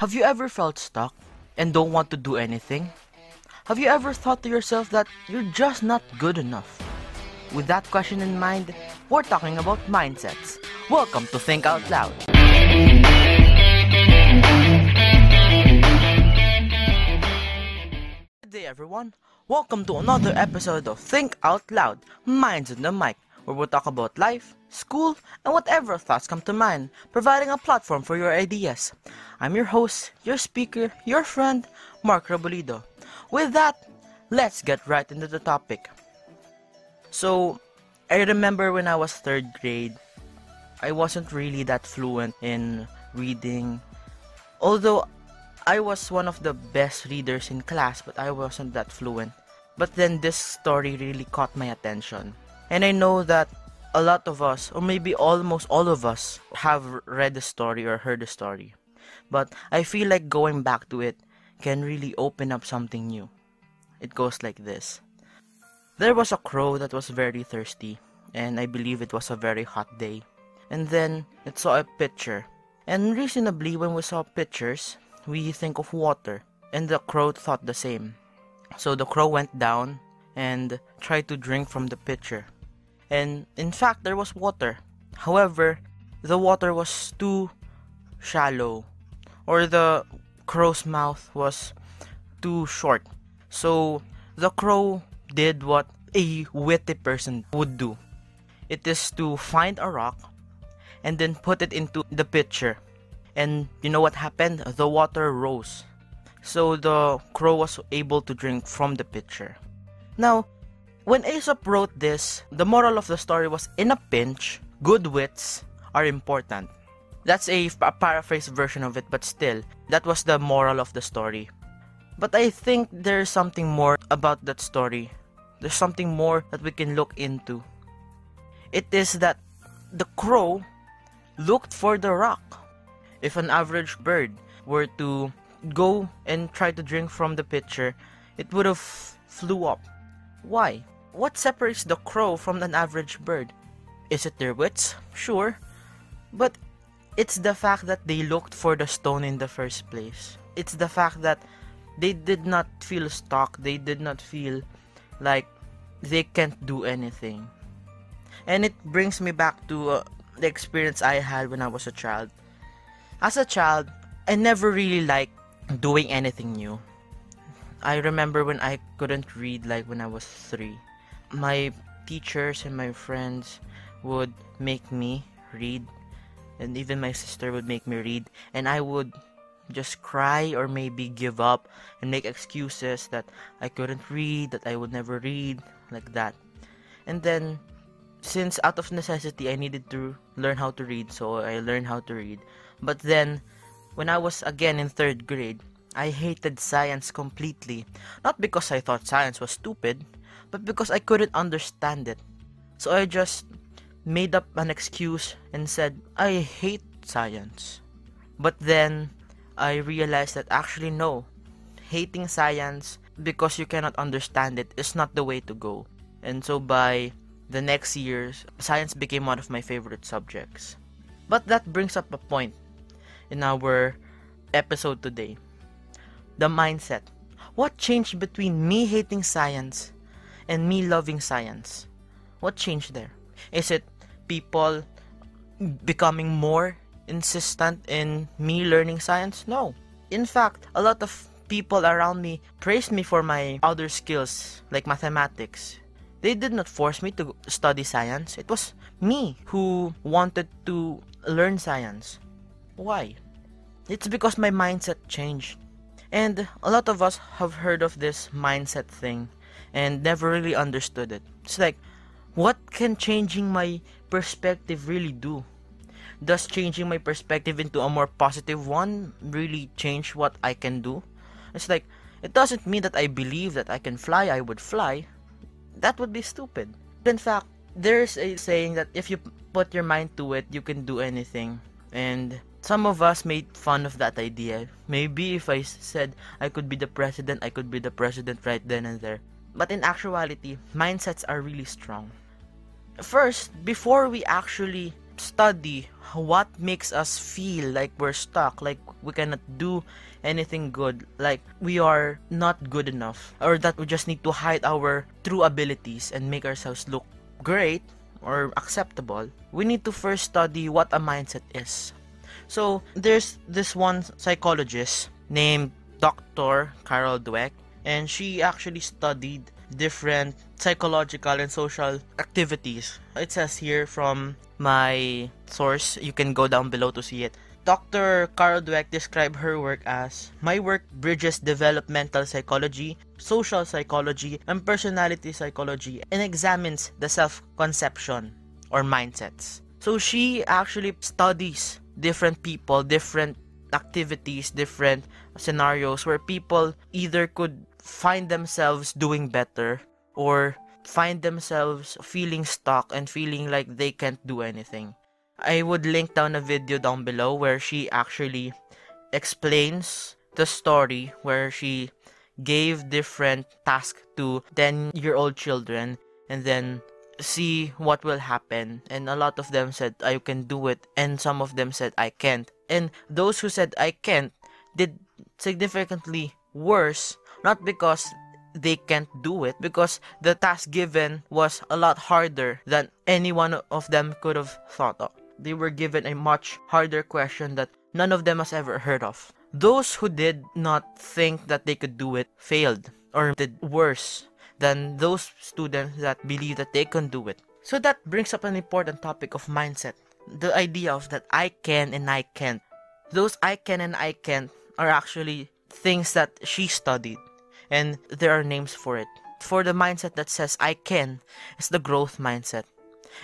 Have you ever felt stuck and don't want to do anything? Have you ever thought to yourself that you're just not good enough? With that question in mind, we're talking about mindsets. Welcome to Think Out Loud. Good day, everyone. Welcome to another episode of Think Out Loud Minds on the Mic, where we'll talk about life, school, and whatever thoughts come to mind, providing a platform for your ideas. I'm your host, your speaker, your friend, Mark Robolido. With that, let's get right into the topic. So, I remember when I was third grade, I wasn't really that fluent in reading. Although I was one of the best readers in class, but I wasn't that fluent. But then this story really caught my attention. And I know that a lot of us, or maybe almost all of us, have read the story or heard the story. But I feel like going back to it can really open up something new. It goes like this There was a crow that was very thirsty, and I believe it was a very hot day. And then it saw a pitcher. And reasonably, when we saw pitchers, we think of water, and the crow thought the same. So the crow went down and tried to drink from the pitcher and in fact there was water. However, the water was too shallow or the crow's mouth was too short. So the crow did what a witty person would do. It is to find a rock and then put it into the pitcher. And you know what happened? The water rose. So the crow was able to drink from the pitcher. Now, when Aesop wrote this, the moral of the story was in a pinch, good wits are important. That's a, a paraphrase version of it, but still, that was the moral of the story. But I think there's something more about that story. There's something more that we can look into. It is that the crow looked for the rock. If an average bird were to go and try to drink from the pitcher, it would have flew up. Why? What separates the crow from an average bird? Is it their wits? Sure. But it's the fact that they looked for the stone in the first place. It's the fact that they did not feel stuck. They did not feel like they can't do anything. And it brings me back to uh, the experience I had when I was a child. As a child, I never really liked doing anything new. I remember when I couldn't read like when I was 3 my teachers and my friends would make me read and even my sister would make me read and I would just cry or maybe give up and make excuses that I couldn't read, that I would never read, like that. And then since out of necessity I needed to learn how to read, so I learned how to read. But then when I was again in 3rd grade, I hated science completely. Not because I thought science was stupid, but because I couldn't understand it. So I just made up an excuse and said, I hate science. But then I realized that actually, no, hating science because you cannot understand it is not the way to go. And so by the next years, science became one of my favorite subjects. But that brings up a point in our episode today the mindset. What changed between me hating science and me loving science. What changed there? Is it people becoming more insistent in me learning science? No. In fact, a lot of people around me praised me for my other skills, like mathematics. They did not force me to study science. It was me who wanted to learn science. Why? It's because my mindset changed. And a lot of us have heard of this mindset thing and never really understood it. It's like, what can changing my perspective really do? Does changing my perspective into a more positive one really change what I can do? It's like, it doesn't mean that I believe that I can fly, I would fly. That would be stupid. In fact, there's a saying that if you put your mind to it, you can do anything. And some of us made fun of that idea. Maybe if I said I could be the president, I could be the president right then and there. But in actuality, mindsets are really strong. First, before we actually study what makes us feel like we're stuck, like we cannot do anything good, like we are not good enough, or that we just need to hide our true abilities and make ourselves look great or acceptable, we need to first study what a mindset is. So, there's this one psychologist named Dr. Carol Dweck, and she actually studied different psychological and social activities. It says here from my source, you can go down below to see it. Dr. Carol Dweck described her work as My work bridges developmental psychology, social psychology, and personality psychology and examines the self conception or mindsets. So she actually studies different people, different activities, different scenarios where people either could find themselves doing better or find themselves feeling stuck and feeling like they can't do anything. I would link down a video down below where she actually explains the story where she gave different tasks to 10 year old children and then see what will happen. And a lot of them said I can do it. And some of them said I can't. And those who said I can't did significantly worse not because they can't do it because the task given was a lot harder than any one of them could have thought of. They were given a much harder question that none of them has ever heard of. Those who did not think that they could do it failed or did worse than those students that believe that they can do it. So that brings up an important topic of mindset. The idea of that I can and I can't. Those I can and I can't are actually things that she studied and there are names for it. For the mindset that says I can, it's the growth mindset.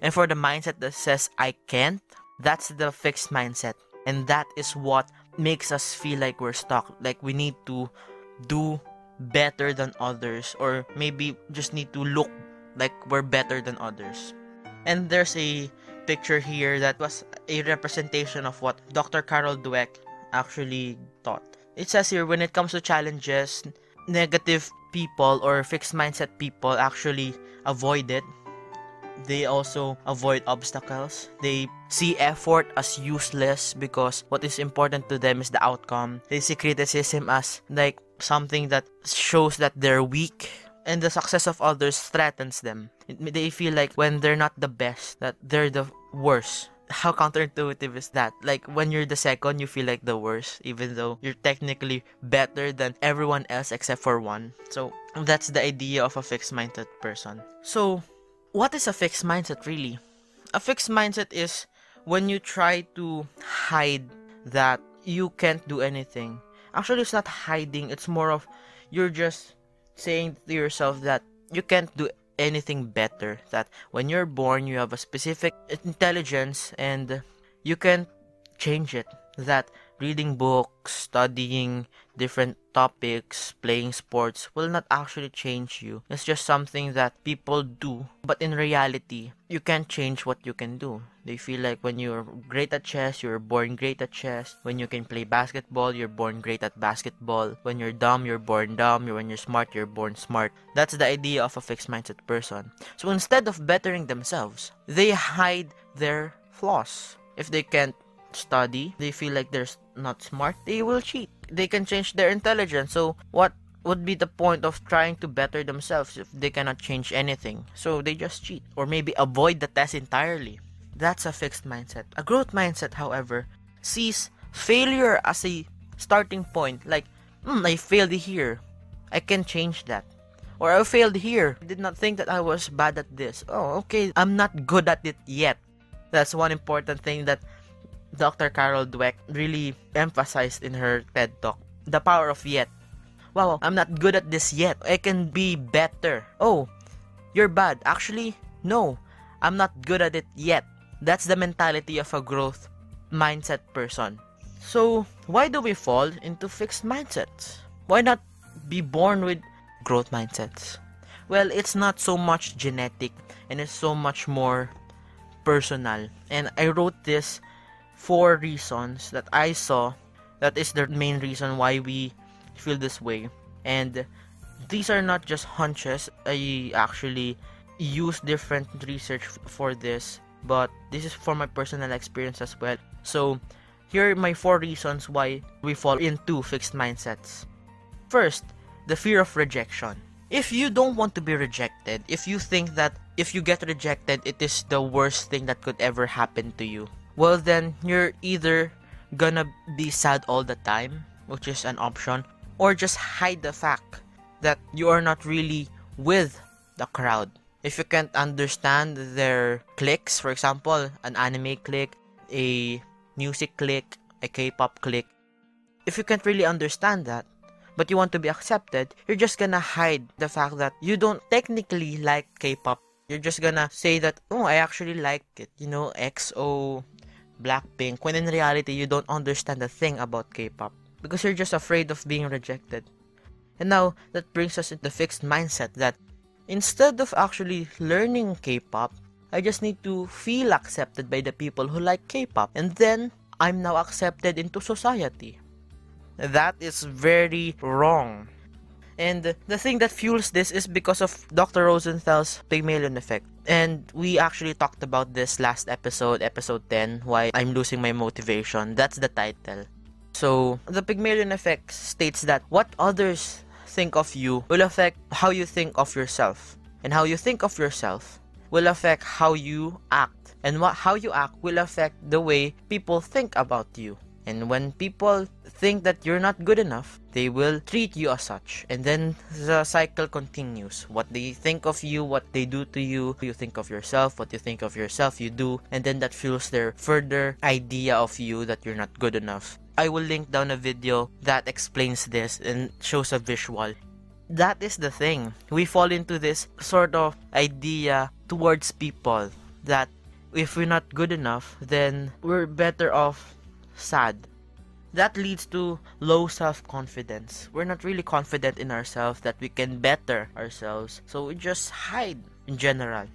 And for the mindset that says I can't, that's the fixed mindset. And that is what makes us feel like we're stuck. Like we need to do better than others, or maybe just need to look like we're better than others. And there's a picture here that was a representation of what Dr. Carol Dweck actually taught. It says here when it comes to challenges, negative people or fixed mindset people actually avoid it. They also avoid obstacles. They see effort as useless because what is important to them is the outcome. They see criticism as like something that shows that they're weak and the success of others threatens them. They feel like when they're not the best, that they're the worst how counterintuitive is that? Like when you're the second, you feel like the worst, even though you're technically better than everyone else except for one. So that's the idea of a fixed mindset person. So, what is a fixed mindset really? A fixed mindset is when you try to hide that you can't do anything. Actually, it's not hiding, it's more of you're just saying to yourself that you can't do anything better that when you're born you have a specific intelligence and you can change it. That reading books studying different topics playing sports will not actually change you it's just something that people do but in reality you can't change what you can do they feel like when you're great at chess, you're born great at chess. When you can play basketball, you're born great at basketball. When you're dumb, you're born dumb. When you're smart, you're born smart. That's the idea of a fixed mindset person. So instead of bettering themselves, they hide their flaws. If they can't study, they feel like they're not smart, they will cheat. They can change their intelligence. So what would be the point of trying to better themselves if they cannot change anything? So they just cheat or maybe avoid the test entirely. That's a fixed mindset. A growth mindset, however, sees failure as a starting point. Like, mm, I failed here. I can change that. Or I failed here. I did not think that I was bad at this. Oh, okay. I'm not good at it yet. That's one important thing that Dr. Carol Dweck really emphasized in her TED Talk. The power of yet. Wow, I'm not good at this yet. I can be better. Oh, you're bad. Actually, no. I'm not good at it yet. That's the mentality of a growth mindset person. So, why do we fall into fixed mindsets? Why not be born with growth mindsets? Well, it's not so much genetic and it's so much more personal. And I wrote this four reasons that I saw that is the main reason why we feel this way. And these are not just hunches. I actually use different research for this but this is for my personal experience as well. So, here are my four reasons why we fall into fixed mindsets. First, the fear of rejection. If you don't want to be rejected, if you think that if you get rejected, it is the worst thing that could ever happen to you, well, then you're either gonna be sad all the time, which is an option, or just hide the fact that you are not really with the crowd. If you can't understand their clicks, for example, an anime click, a music click, a K-pop click, if you can't really understand that, but you want to be accepted, you're just gonna hide the fact that you don't technically like K-pop. You're just gonna say that, oh, I actually like it, you know, EXO, Blackpink, when in reality, you don't understand a thing about K-pop because you're just afraid of being rejected. And now, that brings us into fixed mindset that instead of actually learning K-pop, I just need to feel accepted by the people who like K-pop, and then I'm now accepted into society. That is very wrong. And the thing that fuels this is because of Dr. Rosenthal's Pygmalion effect. And we actually talked about this last episode, episode 10, why I'm losing my motivation. That's the title. So, the Pygmalion effect states that what others think of you will affect how you think of yourself. And how you think of yourself will affect how you act. And what how you act will affect the way people think about you. And when people think that you're not good enough, they will treat you as such. And then the cycle continues. What they think of you, what they do to you, you think of yourself, what you think of yourself, you do. And then that fuels their further idea of you that you're not good enough. I will link down a video that explains this and shows a visual. That is the thing. We fall into this sort of idea towards people that if we're not good enough, then we're better off sad. That leads to low self confidence. We're not really confident in ourselves that we can better ourselves, so we just hide in general.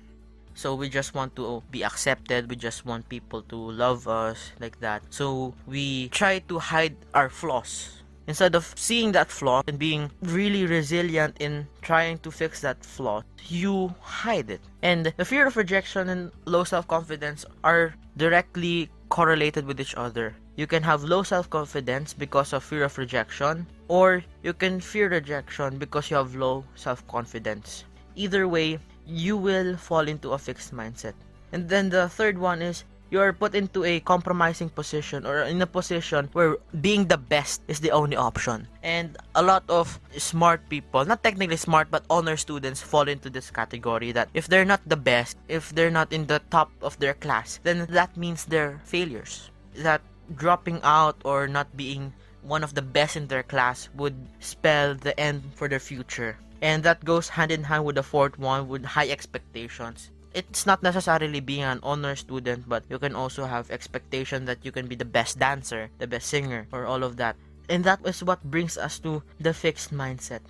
So we just want to be accepted, we just want people to love us like that. So we try to hide our flaws instead of seeing that flaw and being really resilient in trying to fix that flaw, you hide it. And the fear of rejection and low self confidence are directly correlated with each other. You can have low self confidence because of fear of rejection, or you can fear rejection because you have low self confidence. Either way, you will fall into a fixed mindset. And then the third one is you're put into a compromising position or in a position where being the best is the only option. And a lot of smart people, not technically smart, but honor students fall into this category that if they're not the best, if they're not in the top of their class, then that means they're failures. That dropping out or not being one of the best in their class would spell the end for their future. And that goes hand in hand with the fourth one with high expectations it's not necessarily being an honor student, but you can also have expectation that you can be the best dancer, the best singer, or all of that. And that is what brings us to the fixed mindset.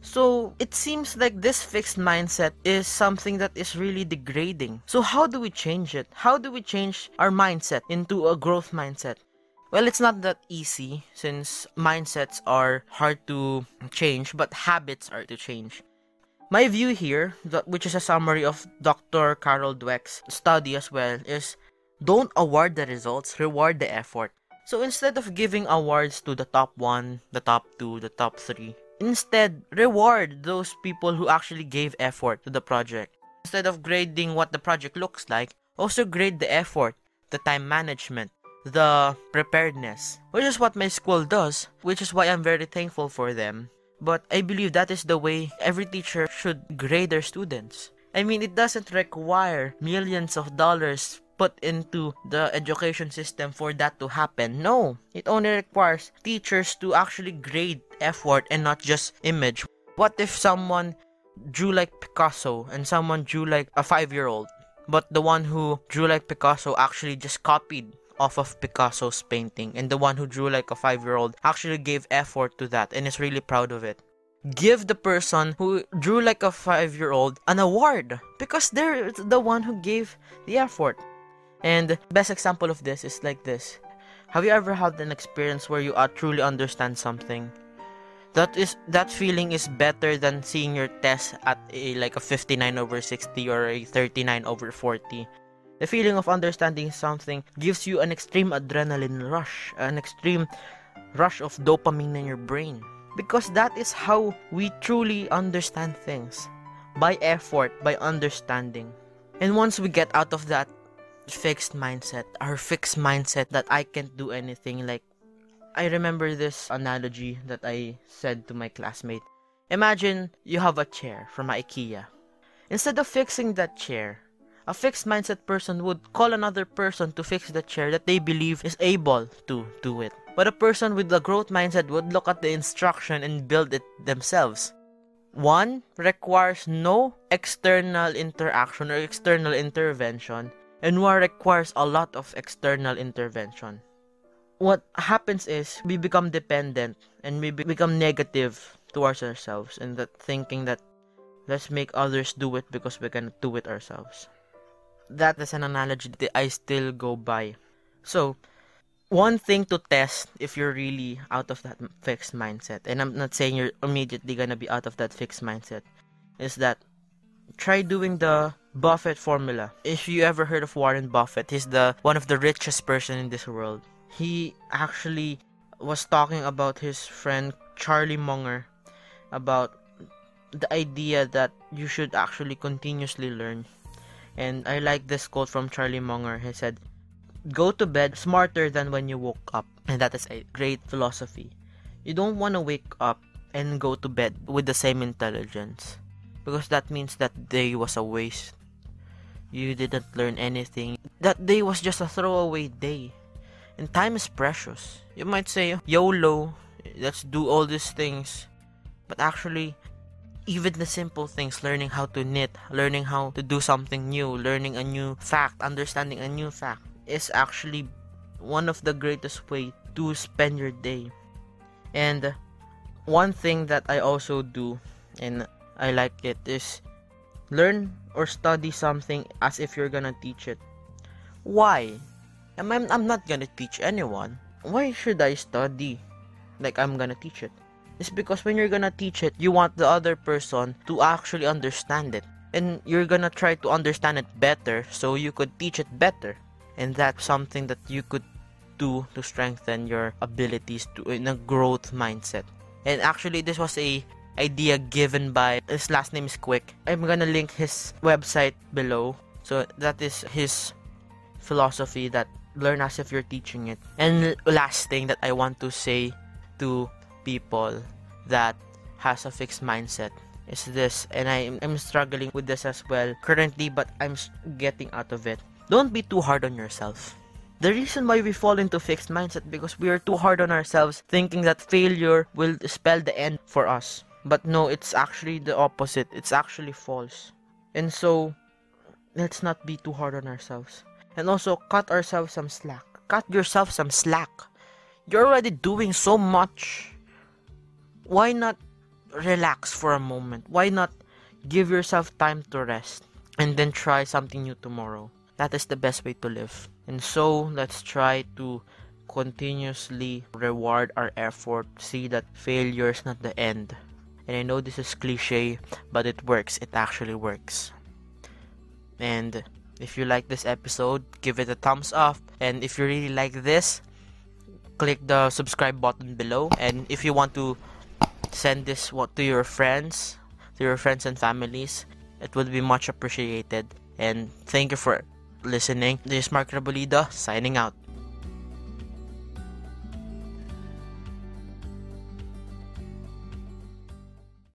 So it seems like this fixed mindset is something that is really degrading. So how do we change it? How do we change our mindset into a growth mindset? Well, it's not that easy since mindsets are hard to change, but habits are to change. My view here, which is a summary of Dr. Carol Dweck's study as well, is don't award the results, reward the effort. So instead of giving awards to the top 1, the top 2, the top 3, instead reward those people who actually gave effort to the project. Instead of grading what the project looks like, also grade the effort, the time management, the preparedness, which is what my school does, which is why I'm very thankful for them. But I believe that is the way every teacher should grade their students. I mean, it doesn't require millions of dollars put into the education system for that to happen. No, it only requires teachers to actually grade effort and not just image. What if someone drew like Picasso and someone drew like a five year old, but the one who drew like Picasso actually just copied off of Picasso's painting, and the one who drew like a five year old actually gave effort to that and is really proud of it. Give the person who drew like a five year old an award because they're the one who gave the effort. And best example of this is like this. Have you ever had an experience where you uh, truly understand something? That is that feeling is better than seeing your test at a like a 59 over 60 or a 39 over 40 The feeling of understanding something gives you an extreme adrenaline rush, an extreme rush of dopamine in your brain. Because that is how we truly understand things by effort, by understanding. And once we get out of that fixed mindset, our fixed mindset that I can't do anything, like I remember this analogy that I said to my classmate. Imagine you have a chair from IKEA. Instead of fixing that chair, a fixed mindset person would call another person to fix the chair that they believe is able to do it. But a person with a growth mindset would look at the instruction and build it themselves. One requires no external interaction or external intervention, and one requires a lot of external intervention. What happens is we become dependent and we become negative towards ourselves and that thinking that let's make others do it because we cannot do it ourselves that is an analogy that I still go by. So, one thing to test if you're really out of that fixed mindset, and I'm not saying you're immediately gonna be out of that fixed mindset, is that try doing the Buffett formula. If you ever heard of Warren Buffett, he's the one of the richest person in this world. He actually was talking about his friend Charlie Munger about the idea that you should actually continuously learn and I like this quote from Charlie Munger. He said, Go to bed smarter than when you woke up. And that is a great philosophy. You don't want to wake up and go to bed with the same intelligence. Because that means that day was a waste. You didn't learn anything. That day was just a throwaway day. And time is precious. You might say, YOLO, let's do all these things. But actually, even the simple things learning how to knit learning how to do something new learning a new fact understanding a new fact is actually one of the greatest way to spend your day and one thing that i also do and i like it is learn or study something as if you're gonna teach it why I'm, I'm not gonna teach anyone why should i study like i'm gonna teach it? it is because when you're gonna teach it, you want the other person to actually understand it. And you're gonna try to understand it better so you could teach it better. And that's something that you could do to strengthen your abilities to in a growth mindset. And actually this was a idea given by his last name is Kwik. I'm gonna link his website below. So that is his philosophy that learn as if you're teaching it. And last thing that I want to say to people that has a fixed mindset is this and I, I'm struggling with this as well currently but I'm getting out of it don't be too hard on yourself the reason why we fall into fixed mindset because we are too hard on ourselves thinking that failure will spell the end for us but no it's actually the opposite it's actually false and so let's not be too hard on ourselves and also cut ourselves some slack cut yourself some slack you're already doing so much why not relax for a moment? Why not give yourself time to rest and then try something new tomorrow? That is the best way to live. And so, let's try to continuously reward our effort, see that failure is not the end. And I know this is cliche, but it works. It actually works. And if you like this episode, give it a thumbs up. And if you really like this, click the subscribe button below. And if you want to send this what to your friends, to your friends and families. It would be much appreciated. And thank you for listening. This is Mark Rabolida signing out.